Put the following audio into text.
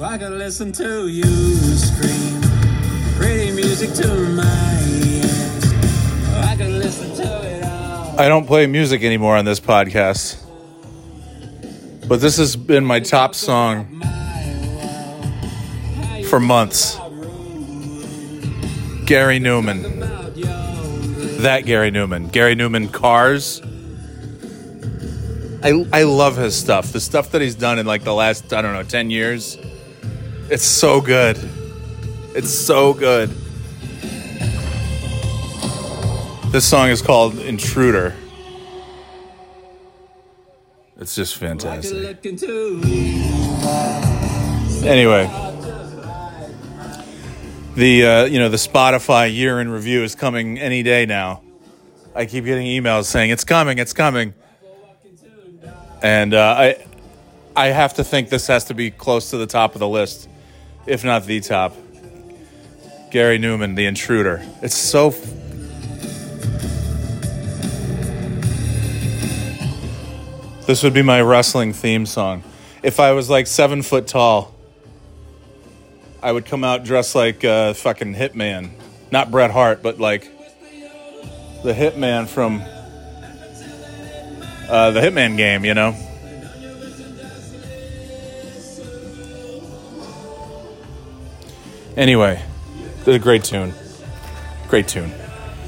I could listen to you scream pretty music to my ears. I could listen to it all. I don't play music anymore on this podcast. But this has been my top song for months. Gary Numan. That Gary Numan. Gary Numan Cars. I, I love his stuff. The stuff that he's done in like the last, I don't know, 10 years. It's so good. It's so good. This song is called Intruder. It's just fantastic. Anyway, the uh, you know the Spotify year in review is coming any day now. I keep getting emails saying it's coming, it's coming, and uh, I I have to think this has to be close to the top of the list, if not the top. Gary Numan, The Intruder. It's so. f- This would be my wrestling theme song. If I was like seven foot tall, I would come out dressed like uh, fucking Hitman. Not Bret Hart, but like the Hitman from uh, the Hitman game, you know? Anyway, a great tune. Great tune.